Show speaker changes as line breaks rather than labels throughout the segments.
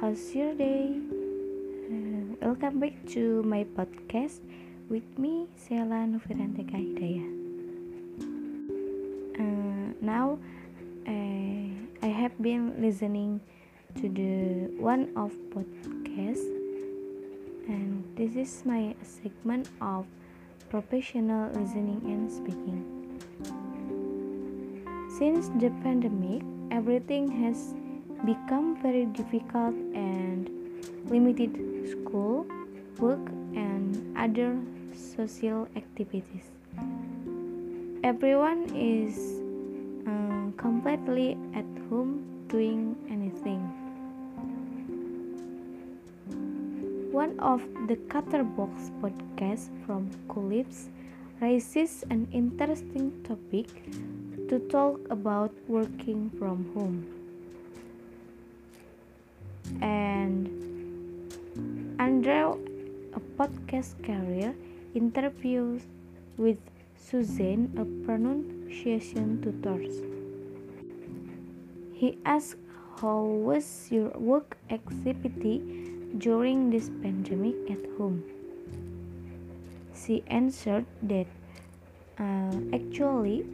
how's your day? Uh, welcome back to my podcast with me, Sela Nufiranteka Hidayah. Uh, now, uh, I have been listening to the one of podcast, and this is my segment of professional listening and speaking. Since the pandemic, everything has become very difficult and limited school, work, and other social activities. Everyone is uh, completely at home doing anything. One of the Chatterbox podcasts from Culips raises an interesting topic to talk about working from home. Podcast career, interviews with Suzanne, a pronunciation tutor. He asked, How was your work activity during this pandemic at home? She answered that uh, actually,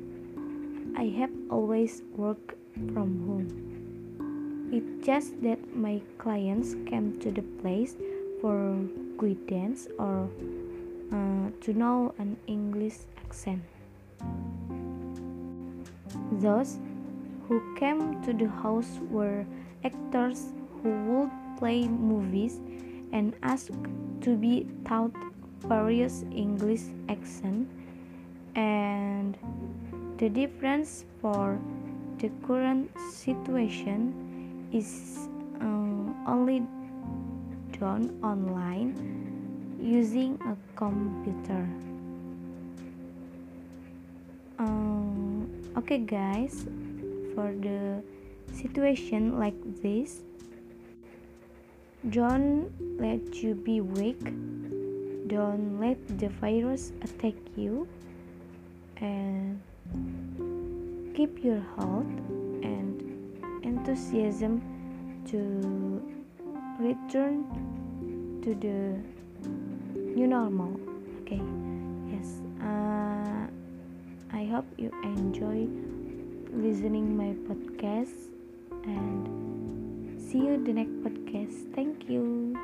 I have always worked from home. It's just that my clients came to the place for guidance or uh, to know an English accent. Those who came to the house were actors who would play movies and asked to be taught various English accents and the difference for the current situation is um, only done online using a computer. Um, okay, guys, for the situation like this, don't let you be weak. Don't let the virus attack you, and keep your health and enthusiasm to return to the new normal. Okay yes. Uh, i hope you enjoy listening my podcast and see you the next podcast. Thank you